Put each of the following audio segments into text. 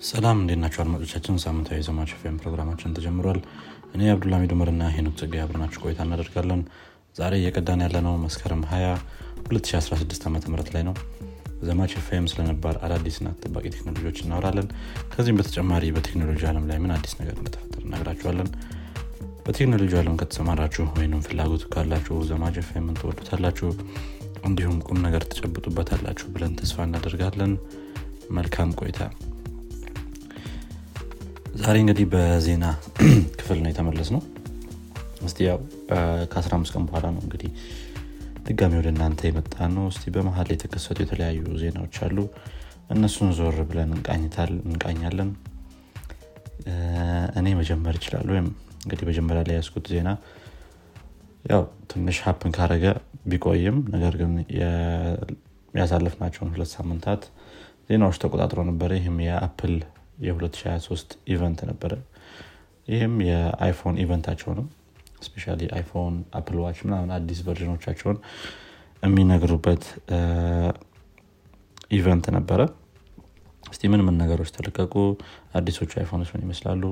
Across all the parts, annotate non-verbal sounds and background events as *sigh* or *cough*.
ሰላም እንዴት ናቸው አድማጮቻችን? ሳምንታዊ የዘማች ፌም ፕሮግራማችን ተጀምሯል። እኔ አብዱልሚድ ኡመርና ሄኖክ ጽጌ አብረናችሁ ቆይታ እናደርጋለን። ዛሬ እየቀዳን ያለነው መስከረም 20 2016 ዓ ም ላይ ነው። ዘማች ፌም ስለነባር አዳዲስና ተጠባቂ ቴክኖሎጂዎች እናወራለን። ከዚህም በተጨማሪ በቴክኖሎጂ አለም ላይ ምን አዲስ ነገር እንደተፈጠረ እነግራችኋለን በቴክኖሎጂ አለም ከተሰማራችሁ ወይም ፍላጎቱ ካላችሁ ዘማች ፌምን ትወዱታላችሁ እንዲሁም ቁም ነገር ትጨብጡበታላችሁ ብለን ተስፋ እናደርጋለን። መልካም ቆይታ ዛሬ እንግዲህ በዜና *clears throat* ክፍል ነው የተመለስ ነው እስቲ ያው ከ15 ቀን በኋላ ነው እንግዲህ ድጋሚ ወደ እናንተ የመጣ ነው እስቲ በመሀል የተከሰቱ የተለያዩ ዜናዎች አሉ። እነሱን ዞር ብለን እንቃኛለን። እኔ መጀመር ይችላሉ ወይም እንግዲህ መጀመሪያ ላይ ያስኩት ዜና ያው ትንሽ ሀፕን ካረገ ቢቆይም ነገር ግን ያሳለፍናቸውን ሁለት ሳምንታት ዜናዎች ተቆጣጥሮ ነበረ። ይህም የ Apple የ2023 event ነበረ። ይህም የ iPhone event ኣቸው ነው especially iPhone Apple Watch ምናምን አዲስ version ኦቻቸውን የሚነግሩበት event ነበረ። እስቲ ምን ምን ነገሮች ተለቀቁ? አዲሶቹ iPhone ኦች ምን ይመስላሉ?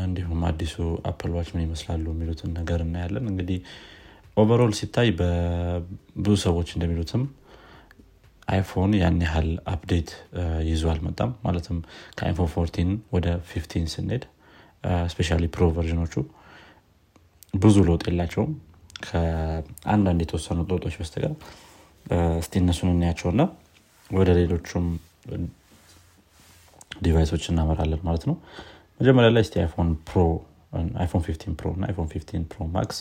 እንዲሁም አዲሱ Apple Watch ምን ይመስላሉ? የሚሉትን ነገር እናያለን። እንግዲህ overall ሲታይ በብዙ ሰዎች እንደሚሉትም iPhone ያን ያህል update ይዞ አልመጣም። ማለትም ከ iPhone fourteen ወደ fifteen ስንሄድ especially Pro version ኦቹ ብዙ ለውጥ የላቸውም። ከአንዳንድ የተወሰኑ ለውጦች በስተቀር እስቲ እነሱን እናያቸውና ወደ ሌሎቹም device ኦች እናመራለን ማለት ነው። መጀመሪያ ላይ እስቲ iPhone Pro iPhone 15 Pro እና iPhone 15 Pro Max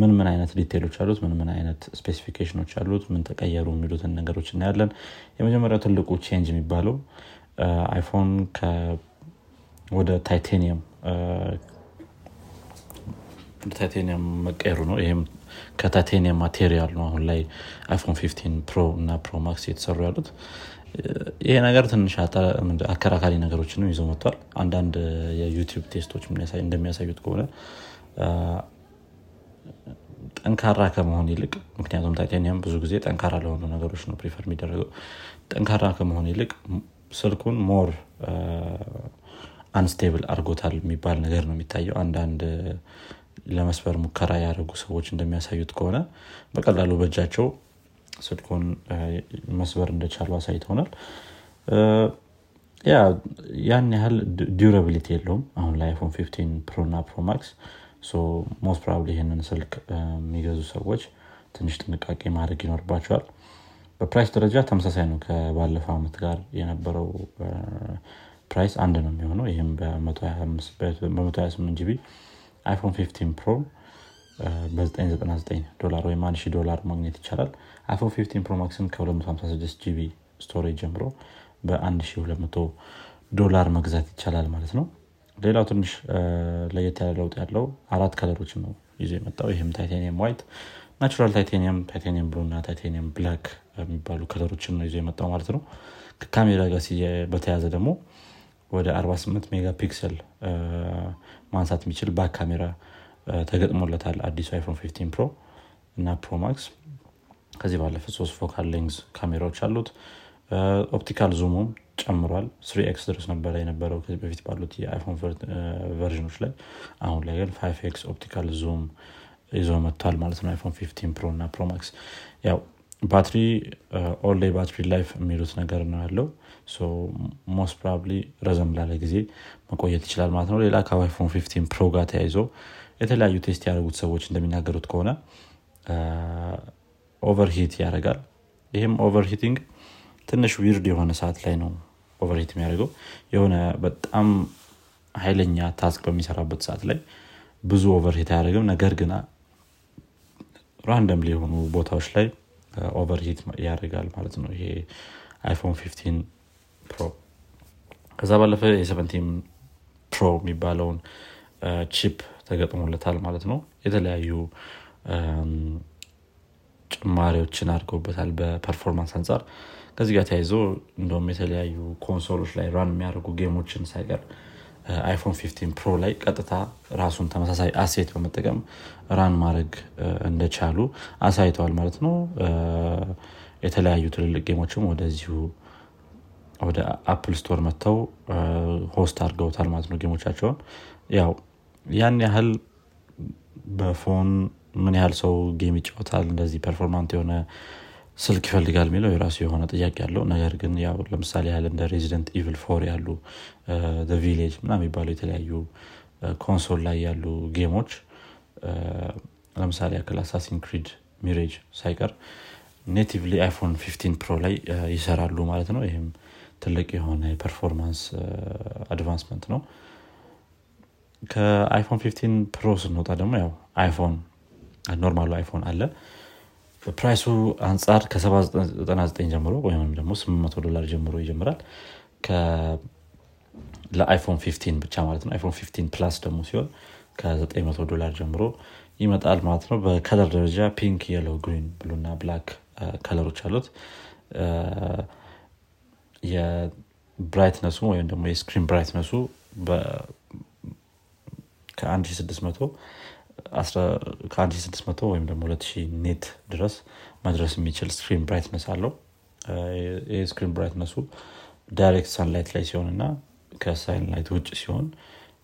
ምን ምን አይነት detail ኦች አሉት? ምን ምን አይነት specification ኦች አሉት? ምን ተቀየሩ? የሚሉትን ነገሮች እናያለን። የመጀመሪያው ትልቁ change የሚባለው iPhone ወደ titanium titanium መቀየሩ ነው። ይህም ከ titanium material ነው አሁን ላይ iPhone 15 Pro እና Pro Max የተሰሩ ያሉት። ይሄ ነገር ትንሽ አከራካሪ ነገሮችንም ይዞ መጥቷል። አንዳንድ የ YouTube test ኦች እንደሚያሳዩት ከሆነ ጠንካራ ከመሆን ይልቅ ምክንያቱም titanium ብዙ ጊዜ ጠንካራ ለሆኑ ነገሮች ነው prefer የሚደረገው። ጠንካራ ከመሆን ይልቅ ስልኩን more unstable አድርጎታል የሚባል ነገር ነው የሚታየው። አንዳንድ ለመስበር ሙከራ ያደረጉ ሰዎች እንደሚያሳዩት ከሆነ በቀላሉ በእጃቸው ስልኩን መስበር እንደቻሉ አሳይተውናል። ያን ያህል durability የለውም። አሁን ላይ iPhone 15 Pro እና Pro Max most probably ይህንን ስልክ የሚገዙ ሰዎች ትንሽ ጥንቃቄ ማድረግ ይኖርባቸዋል። በ price ደረጃ ተመሳሳይ ነው ከባለፈው ዓመት ጋር የነበረው price አንድ ነው የሚሆነው። ይህም በ128 GB iPhone 15 Pro በ999 ዶላር ወይም 1 ዶላር ማግኘት ይቻላል። አይፎን 15 ፕሮ ማክስን ከ256 GB storage ጀምሮ በ1200 ዶላር መግዛት ይቻላል ማለት ነው። ሌላው ትንሽ ለየት ያለ ለውጥ ያለው አራት color ኦች ነው ይዞ የመጣው። ይህም titanium white natural titanium titanium blue እና titanium black የሚባሉ color ኦችን ነው ይዞ የመጣው ማለት ነው። ከካሜራ ጋር በተያዘ ደግሞ ወደ 48 megapixel ማንሳት የሚችል back ካሜራ ተገጥሞለታል አዲሱ iPhone 15 Pro እና Pro Max ከዚህ ባለፈ ሶስት focal length ካሜራዎች አሉት። optical zoom ኡም ጨምሯል። three X ድረስ ነበረ የነበረው ከዚህ በፊት ባሉት የ iPhone version ኦች ላይ። አሁን ላይ ግን five X optical zoom ይዞ መጥቷል ማለት ነው iPhone 15 Pro እና Pro Max ያው ባትሪ all battery life የሚሉት ነገር ነው ያለው። most probably ረዘም ላለ ጊዜ መቆየት ይችላል ማለት ነው። ሌላ ከ iPhone 15 Pro ጋር ተያይዞ የተለያዩ test ያደረጉት ሰዎች እንደሚናገሩት ከሆነ overheat ያደርጋል። ይህም overheating ትንሽ weird የሆነ ሰዓት ላይ ነው overheat የሚያደርገው። የሆነ በጣም ኃይለኛ task በሚሰራበት ሰዓት ላይ ብዙ overheat አያደርግም። ነገር ግን random የሆኑ ቦታዎች ላይ overheat ያደርጋል ማለት ነው። ይሄ iPhone 15 Pro ከዛ ባለፈ A17 Pro የሚባለውን chip ተገጥሞለታል ማለት ነው። የተለያዩ ጭማሪዎችን አድርገውበታል በ performance አንጻር ከዚህ ጋር ተያይዞ እንደውም የተለያዩ console ኦች ላይ run የሚያደርጉ game ኦችን ሳይቀር iPhone 15 Pro ላይ ቀጥታ ራሱን ተመሳሳይ asset በመጠቀም run ማድረግ እንደቻሉ አሳይተዋል ማለት ነው። የተለያዩ ትልልቅ game ኦችም ወደዚሁ ወደ Apple Store መጥተው host አድርገውታል ማለት ነው game ኦቻቸውን። ያው ያን ያህል በ phone ምን ያህል ሰው game ይጫወታል እንደዚህ performant የሆነ ስልክ ይፈልጋል የሚለው የራሱ የሆነ ጥያቄ ያለው ነገር ግን ያው ለምሳሌ ያህል እንደ Resident Evil Four ያሉ ቪሌጅ ምና የሚባሉ የተለያዩ console ላይ ያሉ game ኦች ለምሳሌ ያክል Assassin's Creed Mirage ሳይቀር natively iPhone 15 Pro ላይ ይሰራሉ ማለት ነው። ይህም ትልቅ የሆነ የ performance advancement ነው። ከ iPhone 15 Pro ስንወጣ ደግሞ ያው iPhone normal ኡ iPhone አለ በ price ኡ አንጻር ከ799 ጀምሮ ወይም ደግሞ 800 ዶላር ጀምሮ ይጀምራል። ለ iPhone 15 ብቻ ማለት ነው። iPhone 15 Plus ደግሞ ሲሆን ከ900 ዶላር ጀምሮ ይመጣል ማለት ነው። በ color ደረጃ pink yellow green blue ና black color ኦች አሉት። የ brightness ኡ ወይም ደግሞ የ screen brightness ኡ ከ1600 ወይም ደግሞ 2000 nit ድረስ መድረስ የሚችል screen brightness አለው። ይህ screen brightness ኡ direct sunlight ላይ ሲሆን እና ከ sunlight ውጭ ሲሆን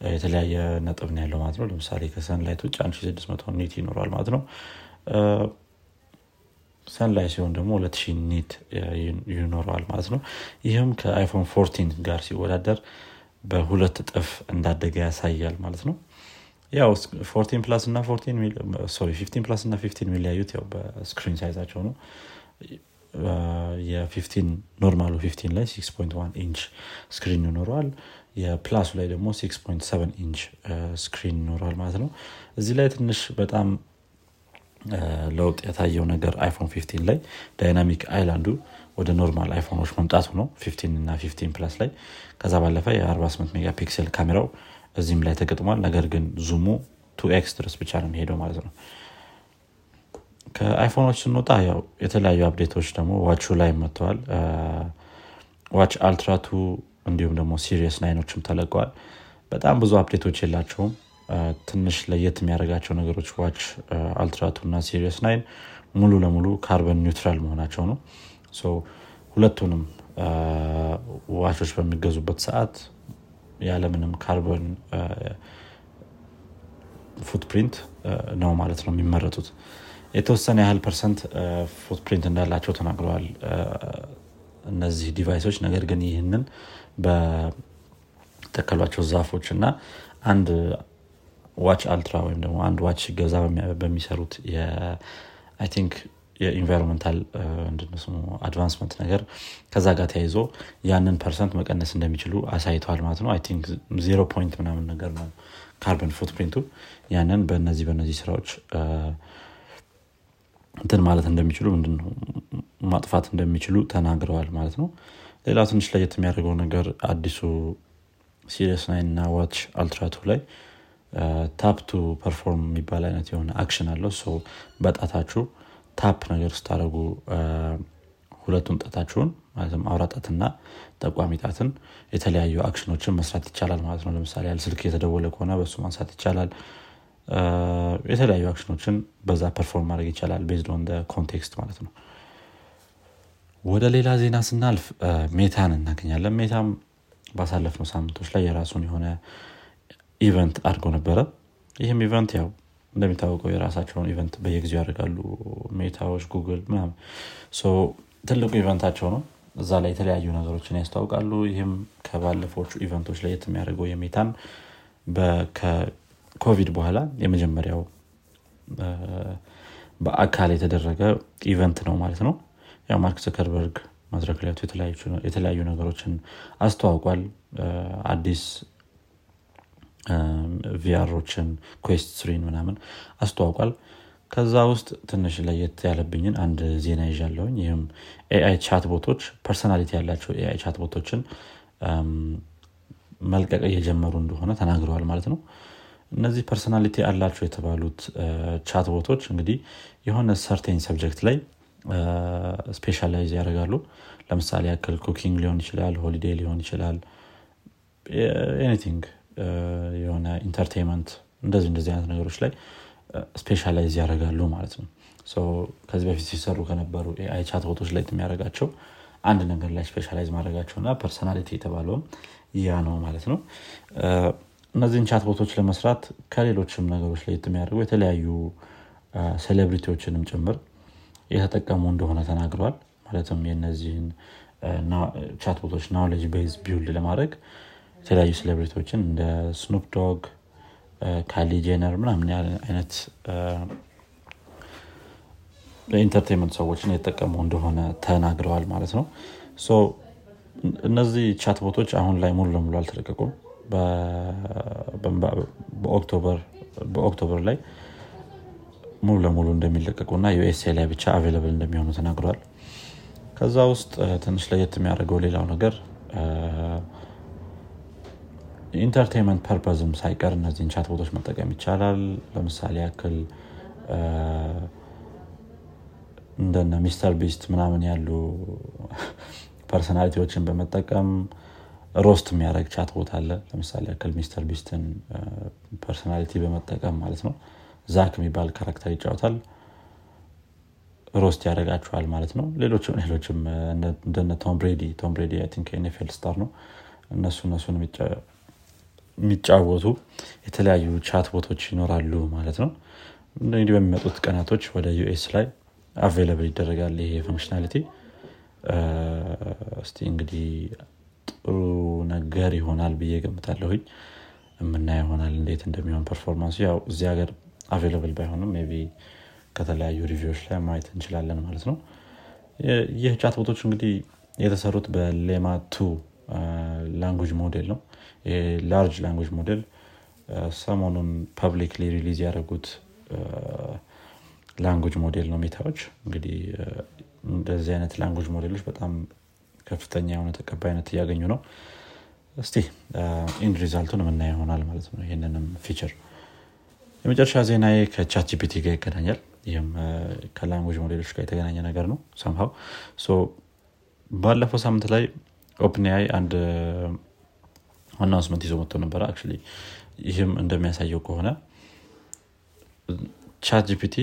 የተለያየ ነጥብ ነው ያለው ማለት ነው። ለምሳሌ ከ sunlight ውጭ 1600 nit ይኖረዋል ማለት ነው። sunlight ሲሆን ደግሞ 2000 nit ይኖረዋል ማለት ነው። ይህም ከ iPhone 14 ጋር ሲወዳደር በሁለት እጥፍ እንዳደገ ያሳያል ማለት ነው ያው 14 Plus እና 15 Plus እና 15 የሚለያዩት ያው በ screen size ኣቸው ነው። የ15 normal ኡ 15 ላይ 6.1 ኢንች screen ይኖረዋል። የ Plus ኡ ላይ ደግሞ 6.7 ኢንች screen ይኖረዋል ማለት ነው። እዚህ ላይ ትንሽ በጣም ለውጥ የታየው ነገር iPhone 15 ላይ Dynamic Island ኡ ወደ normal iPhone ኦች መምጣቱ ነው። 15 እና 15 Plus ላይ ከዛ ባለፈ የ48 megapixel ካሜራው እዚህም ላይ ተገጥሟል። ነገር ግን zoom ኡ two x ድረስ ብቻ ነው የሚሄደው ማለት ነው። ከ iPhone ኦች ስንወጣ ያው የተለያዩ update ኦች ደግሞ ዋቹ ላይ መጥተዋል። Watch Ultra 2 እንዲሁም ደግሞ Series nine ኦችም ተለቀዋል። በጣም ብዙ update ኦች የላቸውም። ትንሽ ለየት የሚያደርጋቸው ነገሮች Watch Ultra 2 እና Series nine ሙሉ ለሙሉ carbon neutral መሆናቸው ነው። ሁለቱንም ዋቾች በሚገዙበት ሰዓት ያለምንም ካርቦን footprint ነው ማለት ነው የሚመረቱት። የተወሰነ ያህል percent footprint እንዳላቸው ተናግረዋል። እነዚህ device ኦች ነገር ግን ይህንን በተከሏቸው ዛፎች እና አንድ Watch Ultra ወይም ደግሞ አንድ watch ሲገዛ በሚሰሩት think የ environmental እንድነስሙ advancement ነገር ከዛ ጋር ተያይዞ ያንን percent መቀነስ እንደሚችሉ አሳይተዋል ማለት ነው። think zero point ምናምን ነገር ነው carbon footprint ኡ ያንን በእነዚህ በእነዚህ ስራዎች እንትን ማለት እንደሚችሉ ምንድነው ማጥፋት እንደሚችሉ ተናግረዋል ማለት ነው። ሌላው ትንሽ ለየት የሚያደርገው ነገር አዲሱ Series nine እና Watch Ultra 2 ላይ tap to perform የሚባል አይነት የሆነ action አለው። በጣታችሁ tap ነገር ስታደረጉ ሁለቱን ጣታችሁን ማለትም አውራጣትና ጠቋሚ ጣትን የተለያዩ action ኦችን መስራት ይቻላል ማለት ነው። ለምሳሌ ያህል ስልክ የተደወለ ከሆነ በሱ ማንሳት ይቻላል። የተለያዩ action ኦችን በዛ perform ማድረግ ይቻላል based on context ማለት ነው። ወደ ሌላ ዜና ስናልፍ Meta ን እናገኛለን። Meta ም ባሳለፍነው ሳምንቶች ላይ የራሱን የሆነ event አድርገው ነበረ። ይህም event ያው እንደሚታወቀው የራሳቸውን event በየጊዜው ያደርጋሉ። Meta ዎች Google ምናምን። ትልቁ event ኣቸው ነው። እዛ ላይ የተለያዩ ነገሮችን ያስታውቃሉ ይህም ከባለፎቹ event ኦች ላይ የሚያደርገው የ Meta ን ከኮቪድ በኋላ የመጀመሪያው በአካል የተደረገ event ነው ማለት ነው። ያው ማርክ ዘከርበርግ መድረክ ላይ የተለያዩ ነገሮችን አስተዋውቋል። አዲስ VR ኦችን Quest three ን ምናምን አስተዋውቋል። ከዛ ውስጥ ትንሽ ለየት ያለብኝን አንድ ዜና ይዣለሁኝ። ይህም AI chat bot ኦች personality ያላቸው AI chat bot ኦችን መልቀቅ እየጀመሩ እንደሆነ ተናግረዋል ማለት ነው። እነዚህ personality አላቸው የተባሉት chat bot ኦች እንግዲህ የሆነ certain subject ላይ specialize ያደርጋሉ። ለምሳሌ ያክል cooking ሊሆን ይችላል holiday ሊሆን ይችላል anything የሆነ entertainment እንደዚህ እንደዚህ አይነት ነገሮች ላይ specialize ያደርጋሉ ማለት ነው። ከዚህ በፊት ሲሰሩ ከነበሩ AI chat bot ኦች ላይ የሚያደርጋቸው አንድ ነገር ላይ specialize ማድረጋቸውና personality የተባለውም ያ ነው ማለት ነው። እነዚህን chatbot ኦች ለመስራት ከሌሎችም ነገሮች ላይ የሚያደርጉ የተለያዩ celebrity ዎችንም ጭምር የተጠቀሙ እንደሆነ ተናግረዋል። ማለትም የነዚህን chatbot ኦች knowledge base build ለማድረግ የተለያዩ celebrity ዎችን እንደ Snoop Dogg Kylie Jenner ምናምን አይነት ለ entertainment ሰዎችን የተጠቀሙ እንደሆነ ተናግረዋል ማለት ነው። እነዚህ chatbot ኦች አሁን ላይ ሙሉ ለሙሉ አልተለቀቁም። በ October ላይ ሙሉ ለሙሉ እንደሚለቀቁ እና USA ላይ ብቻ available እንደሚሆኑ ተናግረዋል። ከዛ ውስጥ ትንሽ ለየት የሚያደርገው ሌላው ነገር entertainment purpose ም ሳይቀር እነዚህን chat bot ኦች መጠቀም ይቻላል። ለምሳሌ ያክል እንደነ MrBeast ምናምን ያሉ personality ዎችን በመጠቀም roast የሚያደርግ chat bot አለ። ለምሳሌ ያክል MrBeast ን personality በመጠቀም ማለት ነው። Zach የሚባል character ይጫወታል። roast ያደርጋችኋል ማለት ነው። ሌሎችም ሌሎችም እንደነ Tom Brady Tom Brady NFL star ነው። እነሱ እነሱን የሚጫወቱ የተለያዩ chat bot ኦች ይኖራሉ ማለት ነው። እንግዲህ በሚመጡት ቀናቶች ወደ US ላይ available ይደረጋል ይሄ functionality እስቲ እንግዲህ ጥሩ ነገር ይሆናል ብዬ ገምታለሁኝ የምናየው ይሆናል እንዴት እንደሚሆን performance ኡ። ያው እዚህ ሀገር available ባይሆንም ቢ ከተለያዩ review ዎች ላይ ማየት እንችላለን ማለት ነው። ይህ chat bot ኦች እንግዲህ የተሰሩት በ Llama two language model ነው። large language model ሰሞኑን publicly release ያደረጉት language model ነው Meta ዎች። እንግዲህ እንደዚህ አይነት language model ኦች በጣም ከፍተኛ የሆነ ተቀባይነት እያገኙ ነው። እስቲ end result ኡን የምናየው ይሆናል ማለት ነው ይህንንም feature። የመጨረሻ ዜና ከ ChatGPT ጋር ይገናኛል። ይህም ከ language model ኦች ጋር የተገናኘ ነገር ነው። ሰምተኸው ባለፈው ሳምንት ላይ OpenAI አንድ announcement ይዞ መጥቶ ነበረ ይህም እንደሚያሳየው ከሆነ ChatGPT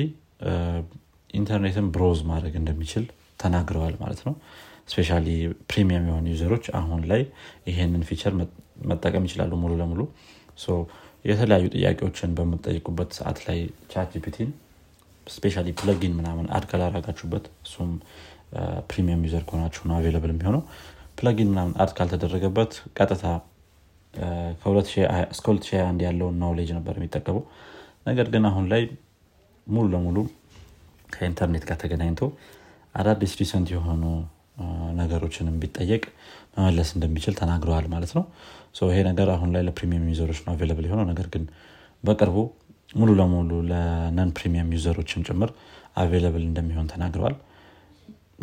ኢንተርኔትን browse ማድረግ እንደሚችል ተናግረዋል ማለት ነው። especially premium የሆኑ user ኦች አሁን ላይ ይሄንን feature መጠቀም ይችላሉ ሙሉ ለሙሉ። የተለያዩ ጥያቄዎችን በምትጠይቁበት ሰዓት ላይ ChatGPT ን especially plugin ምናምን add ካላረጋችሁበት እሱም premium user ከሆናችሁ ነው available የሚሆነው plugin ምናምን add ካልተደረገበት ቀጥታ እስከ 2021 ያለውን knowledge ነበር የሚጠቀመው። ነገር ግን አሁን ላይ ሙሉ ለሙሉ ከኢንተርኔት ጋር ተገናኝቶ አዳዲስ recent የሆኑ ነገሮችንም ቢጠየቅ መመለስ እንደሚችል ተናግረዋል ማለት ነው። ይሄ ነገር አሁን ላይ ለ premium user ኦች ነው available የሆነው። ነገር ግን በቅርቡ ሙሉ ለሙሉ ለ non premium user ኦችም ጭምር available እንደሚሆን ተናግረዋል።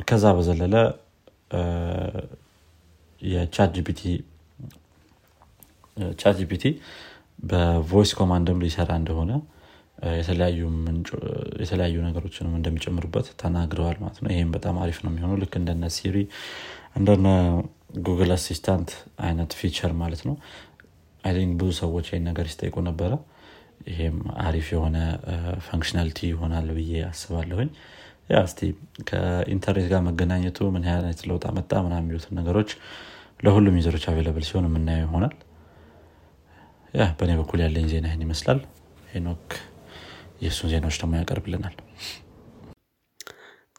ከዛ በዘለለ የ ChatGPT በ voice command ም ሊሰራ እንደሆነ የተለያዩ ነገሮችንም እንደሚጨምሩበት ተናግረዋል ማለት ነው። ይህም በጣም አሪፍ ነው የሚሆነው። ልክ እንደነ Siri እንደነ Google Assistant አይነት feature ማለት ነው። አይ ብዙ ሰዎች ይህን ነገር ሲጠይቁ ነበረ። ይሄም አሪፍ የሆነ functionality ይሆናል ብዬ አስባለሁኝ yeah እስቲ ከኢንተርኔት ጋር መገናኘቱ ምን አይነት ለውጥ መጣ ምና የሚሉትን ነገሮች ለሁሉም user ኦች available ሲሆን የምናየው ይሆናል። yeah በእኔ በኩል ያለኝ ዜና ይህን ይመስላል። ሄኖክ የእሱን ዜናዎች ደግሞ ያቀርብልናል።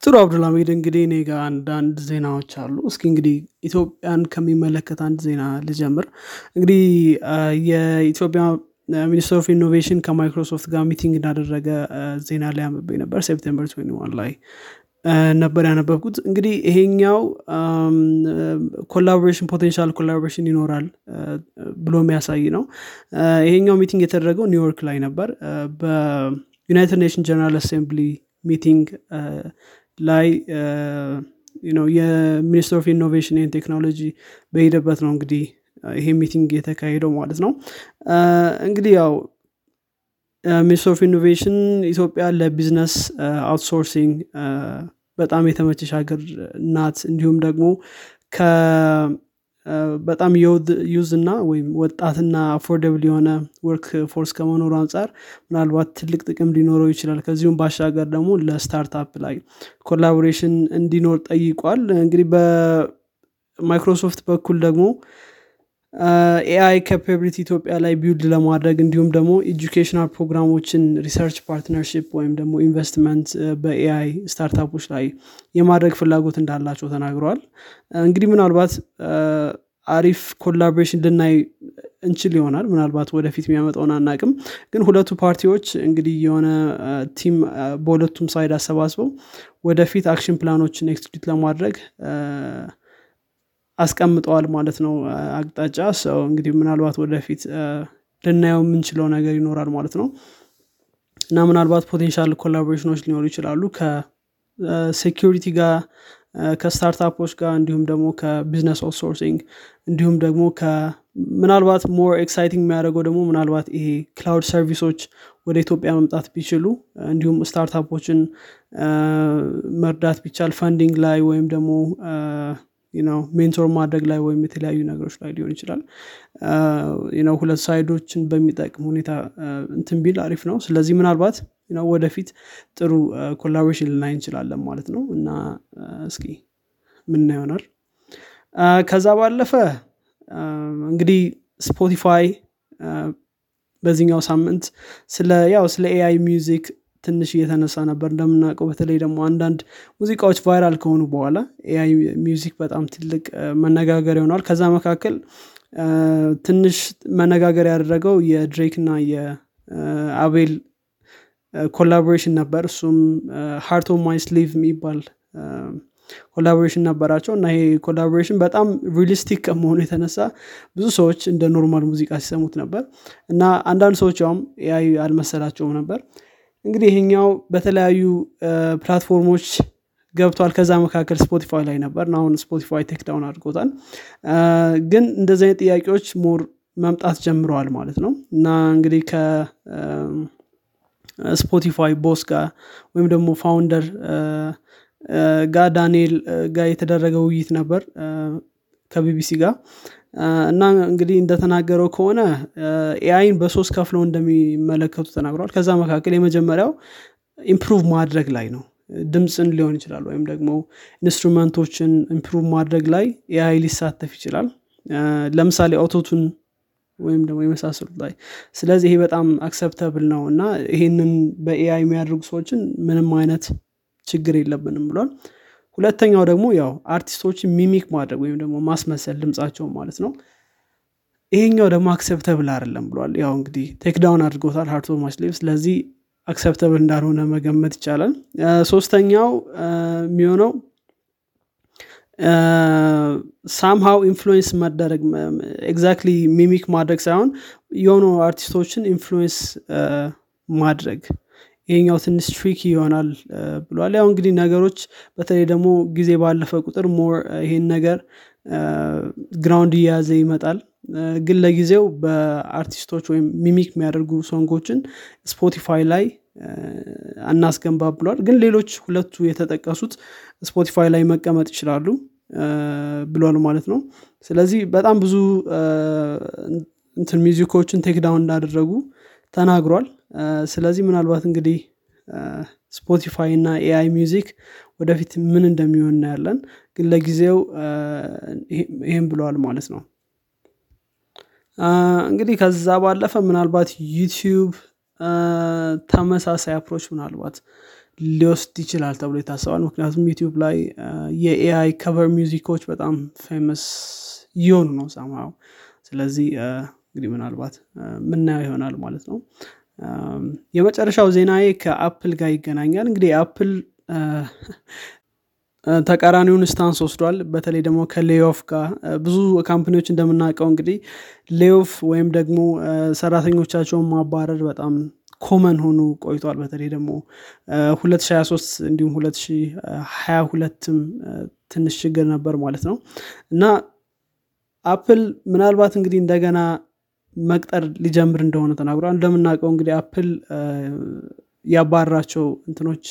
ጥሩ አብዱልሚድ እንግዲህ እኔ ጋር አንዳንድ ዜናዎች አሉ። እስኪ እንግዲህ ኢትዮጵያን ከሚመለከት አንድ ዜና ልጀምር። እንግዲህ የኢትዮጵያ Ministry of Innovation ከማይክሮሶፍት ጋር meeting እንዳደረገ ዜና ላይ አንብቤ ነበር September ላይ ነበር ያነበብኩት። እንግዲህ ይሄኛው collaboration potential collaboration ይኖራል ብሎ የሚያሳይ ነው። ይሄኛው meeting የተደረገው ኒውዮርክ ላይ ነበር። በ United Nation General Assembly meeting ላይ የ Ministry of Innovation Technology በሄደበት ነው እንግዲህ ይሄ meeting የተካሄደው ማለት ነው። እንግዲህ ያው Ministry of Innovation ኢትዮጵያ ለ business outsourcing በጣም የተመቸች ሀገር ናት። እንዲሁም ደግሞ በጣም ዩዝ እና ወይም ወጣትና affordable የሆነ work force ከመኖሩ አንጻር ምናልባት ትልቅ ጥቅም ሊኖረው ይችላል። ከዚሁም ባሻገር ደግሞ ለ startup ላይ collaboration እንዲኖር ጠይቋል። እንግዲህ በማይክሮሶፍት በኩል ደግሞ AI capability ኢትዮጵያ ላይ build ለማድረግ እንዲሁም ደግሞ educational ፕሮግራሞችን research partnership ወይም ደግሞ ኢንቨስትመንት በ AI startup ኦች ላይ የማድረግ ፍላጎት እንዳላቸው ተናግረዋል። እንግዲህ ምናልባት አሪፍ collaboration ልናይ እንችል ይሆናል። ምናልባት ወደፊት የሚያመጣውን አናቅም ግን ሁለቱ ፓርቲዎች እንግዲህ የሆነ team በሁለቱም side አሰባስበው ወደፊት action plan ኦችን execute ለማድረግ አስቀምጠዋል ማለት ነው አቅጣጫ። so እንግዲህ ምናልባት ወደፊት ልናየው የምንችለው ነገር ይኖራል ማለት ነው። እና ምናልባት potential collaboration ኦች ሊኖሩ ይችላሉ ከ security ጋር ከ startup ኦች ጋር እንዲሁም ደግሞ ከ business outsourcing እንዲሁም ደግሞ ምናልባት more exciting የሚያደርገው ደግሞ ምናልባት ይሄ cloud service ኦች ወደ ኢትዮጵያ መምጣት ቢችሉ እንዲሁም startup ኦችን መርዳት ቢቻል funding ላይ ወይም ደግሞ ነው mentor ማድረግ ላይ ወይም የተለያዩ ነገሮች ላይ ሊሆን ይችላል። ነው ሁለት side ኦችን በሚጠቅም ሁኔታ እንትን ቢል አሪፍ ነው። ስለዚህ ምናልባት ወደፊት ጥሩ collaboration ልናይ እንችላለን ማለት ነው። እና እስኪ ምናይ ይሆናል? ከዛ ባለፈ እንግዲህ ስፖቲፋይ በዚህኛው ሳምንት ስለ ያው ስለ AI music ትንሽ እየተነሳ ነበር እንደምናውቀው። በተለይ ደግሞ አንዳንድ ሙዚቃዎች viral ከሆኑ በኋላ AI music በጣም ትልቅ መነጋገር ይሆናል። ከዛ መካከል ትንሽ መነጋገር ያደረገው የድሬክ እና የአቤል collaboration ነበር። እሱም Heart on My Sleeve የሚባል collaboration ነበራቸው። እና ይሄ collaboration በጣም realistic ከመሆኑ የተነሳ ብዙ ሰዎች እንደ normal ሙዚቃ ሲሰሙት ነበር። እና አንዳንድ ሰዎች ያውም AI አልመሰላቸውም ነበር እንግዲህ ይሄኛው በተለያዩ platform ኦች ገብቷል። ከዛ መካከል ስፖቲፋይ ላይ ነበር። አሁን ስፖቲፋይ takedown አድርጎታል። ግን እንደዚህ አይነት ጥያቄዎች more መምጣት ጀምረዋል ማለት ነው። እና እንግዲህ ከስፖቲፋይ boss ጋር ወይም ደግሞ founder ጋር ዳንኤል ጋር የተደረገ ውይይት ነበር። ከቢቢሲ ጋር እና እንግዲህ እንደተናገረው ከሆነ AI ን በሶስት ከፍለው እንደሚመለከቱ ተናግረዋል ከዛ መካከል የመጀመሪያው improve ማድረግ ላይ ነው። ድምፅን ሊሆን ይችላል ወይም ደግሞ instrument ኦችን improve ማድረግ ላይ AI ሊሳተፍ ይችላል። ለምሳሌ autotune ወይም ደግሞ የመሳሰሉት ላይ። ስለዚህ ይሄ በጣም acceptable ነው እና ይሄንን በ AI የሚያደርጉ ሰዎችን ምንም አይነት ችግር የለብንም ብሏል ሁለተኛው ደግሞ ያው አርቲስቶችን mimic ማድረግ ወይም ደግሞ ማስመሰል ድምጻቸው ማለት ነው። ይሄኛው ደግሞ acceptable አይደለም ብሏል። ያው እንግዲህ takedown አድርጎታል Heart on My Sleeve ስለዚህ acceptable እንዳልሆነ መገመት ይቻላል። ሶስተኛው የሚሆነው somehow influence መደረግ exactly mimic ማድረግ ሳይሆን የሆኑ አርቲስቶችን influence ማድረግ ይሄኛው ትንሽ tricky ይሆናል ብሏል። ያው እንግዲህ ነገሮች በተለይ ደግሞ ጊዜ ባለፈ ቁጥር more ይሄን ነገር ground እየያዘ ይመጣል። ግን ለጊዜው በአርቲስቶች ወይም mimic የሚያደርጉ song ኦችን ስፖቲፋይ ላይ አናስገባ ብሏል። ግን ሌሎች ሁለቱ የተጠቀሱት ስፖቲፋይ ላይ መቀመጥ ይችላሉ ብሏል ማለት ነው። ስለዚህ በጣም ብዙ እንትን music ኦችን takedown እንዳደረጉ ተናግሯል። ስለዚህ ምናልባት እንግዲህ ስፖቲፋይ እና AI music ወደፊት ምን እንደሚሆን እናያለን። ግን ለጊዜው ይህን ብለዋል ማለት ነው። እንግዲህ ከዛ ባለፈ ምናልባት ዩቲዩብ ተመሳሳይ approach ምናልባት ሊወስድ ይችላል ተብሎ ይታሰባል። ምክንያቱም ዩቲዩብ ላይ የ AI cover music ኦች በጣም famous እየሆኑ ነው somehow ስለዚህ እንግዲህ ምናልባት ምናየው ይሆናል ማለት ነው። የመጨረሻው ዜናዬ ከአፕል ጋር ይገናኛል። እንግዲህ አፕል ተቃራኒውን stance ወስዷል። በተለይ ደግሞ ከ layoff ጋር ብዙ company ዎች እንደምናውቀው እንግዲህ layoff ወይም ደግሞ ሰራተኞቻቸውን ማባረር በጣም common ሆኖ ቆይቷል። በተለይ ደግሞ 2023 እንዲሁም 2022ም ትንሽ ችግር ነበር ማለት ነው። እና አፕል ምናልባት እንግዲህ እንደገና መቅጠር ሊጀምር እንደሆነ ተናግሯል። እንደምናውቀው እንግዲህ አፕል ያባራቸው እንትኖች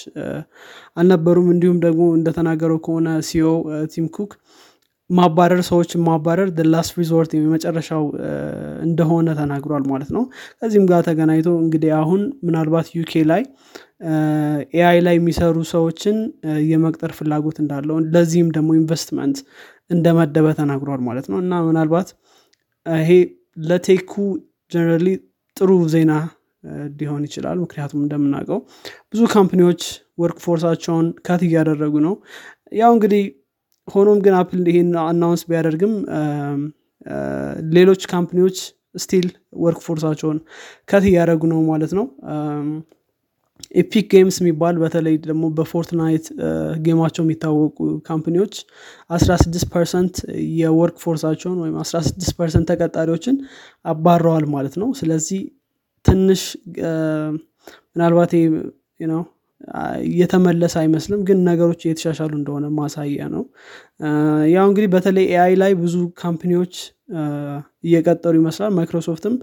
አልነበሩም። እንዲሁም ደግሞ እንደተናገረው ከሆነ CEO ቲም ኩክ ማባረር ሰዎችን ማባረር last resort የመጨረሻው እንደሆነ ተናግሯል ማለት ነው። ከዚህም ጋር ተገናኝቶ እንግዲህ አሁን ምናልባት ዩኬ ላይ AI ላይ የሚሰሩ ሰዎችን የመቅጠር ፍላጎት እንዳለው ለዚህም ደግሞ ኢንቨስትመንት እንደመደበ ተናግሯል ማለት ነው። እና ምናልባት ይሄ ለ tech ኩ generally ጥሩ ዜና ሊሆን ይችላል። ምክንያቱም እንደምናውቀው ብዙ company ዎች workforce ኣቸውን cut እያደረጉ ነው። ያው እንግዲህ ሆኖም ግን አፕል ይህን announce ቢያደርግም ሌሎች company ዎች still workforce ኣቸውን cut እያደረጉ ነው ማለት ነው Epic Games የሚባል በተለይ ደግሞ በ Fortnite game ኣቸው የሚታወቁ company ዎች 16 percent የ workforce ኣቸውን ወይም 16 percent ተቀጣሪዎችን አባረዋል ማለት ነው። ስለዚህ ትንሽ ምናልባት ነው እየተመለሰ አይመስልም ግን ነገሮች እየተሻሻሉ እንደሆነ ማሳያ ነው። ያው እንግዲህ በተለይ AI ላይ ብዙ company ዎች እየቀጠሩ ይመስላል። ማይክሮሶፍትም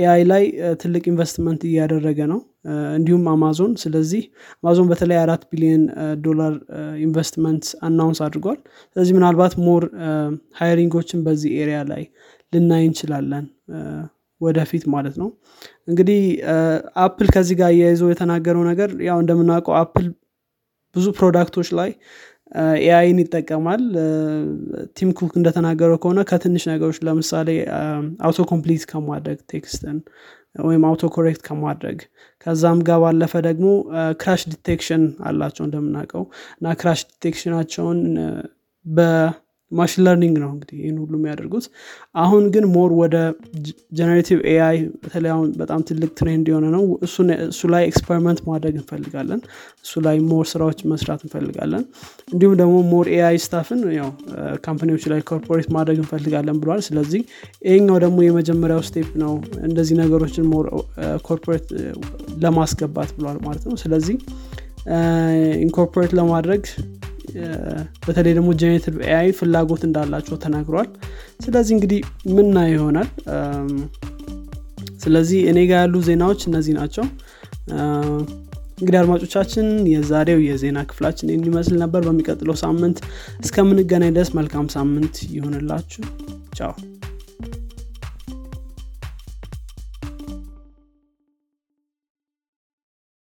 AI ላይ ትልቅ ኢንቨስትመንት እያደረገ ነው እንዲሁም አማዞን። ስለዚህ አማዞን በተለይ አራት ቢሊዮን ዶላር investment announce አድርጓል። ስለዚህ ምናልባት more hiring ኦችን በዚህ area ላይ ልናይ እንችላለን ወደፊት ማለት ነው። እንግዲህ አፕል ከዚህ ጋር እያይዞ የተናገረው ነገር ያው እንደምናውቀው አፕል ብዙ product ኦች ላይ AI ን ይጠቀማል። ቲም ኩክ እንደተናገረው ከሆነ ከትንሽ ነገሮች ለምሳሌ auto complete ከማድረግ text ን ወይም auto correct ከማድረግ። ከዛም ጋር ባለፈ ደግሞ crash detection አላቸው እንደምናውቀው። እና crash detection ናቸውን በ machine learning ነው እንግዲህ ይህን ሁሉ የሚያደርጉት። አሁን ግን more ወደ generative AI በተለይ አሁን በጣም ትልቅ trend የሆነ ነው። እሱ ላይ experiment ማድረግ እንፈልጋለን። እሱ ላይ more ስራዎች መስራት እንፈልጋለን። እንዲሁም ደግሞ more AI stuff ን ያው company ዎች ላይ incorporate ማድረግ እንፈልጋለን ብሏል። ስለዚህ ይህኛው ደግሞ የመጀመሪያው step ነው። እንደዚህ ነገሮችን more incorporate ለማስገባት ብሏል ማለት ነው። ስለዚህ incorporate ለማድረግ በተለይ ደግሞ generative AI ፍላጎት እንዳላቸው ተናግረዋል ስለዚህ እንግዲህ ምን ይሆናል? ስለዚህ እኔ ጋር ያሉ ዜናዎች እነዚህ ናቸው። እንግዲህ አድማጮቻችን የዛሬው የዜና ክፍላችን የሚመስል ነበር። በሚቀጥለው ሳምንት እስከምንገናኝ ድረስ መልካም ሳምንት ይሆንላችሁ ቻው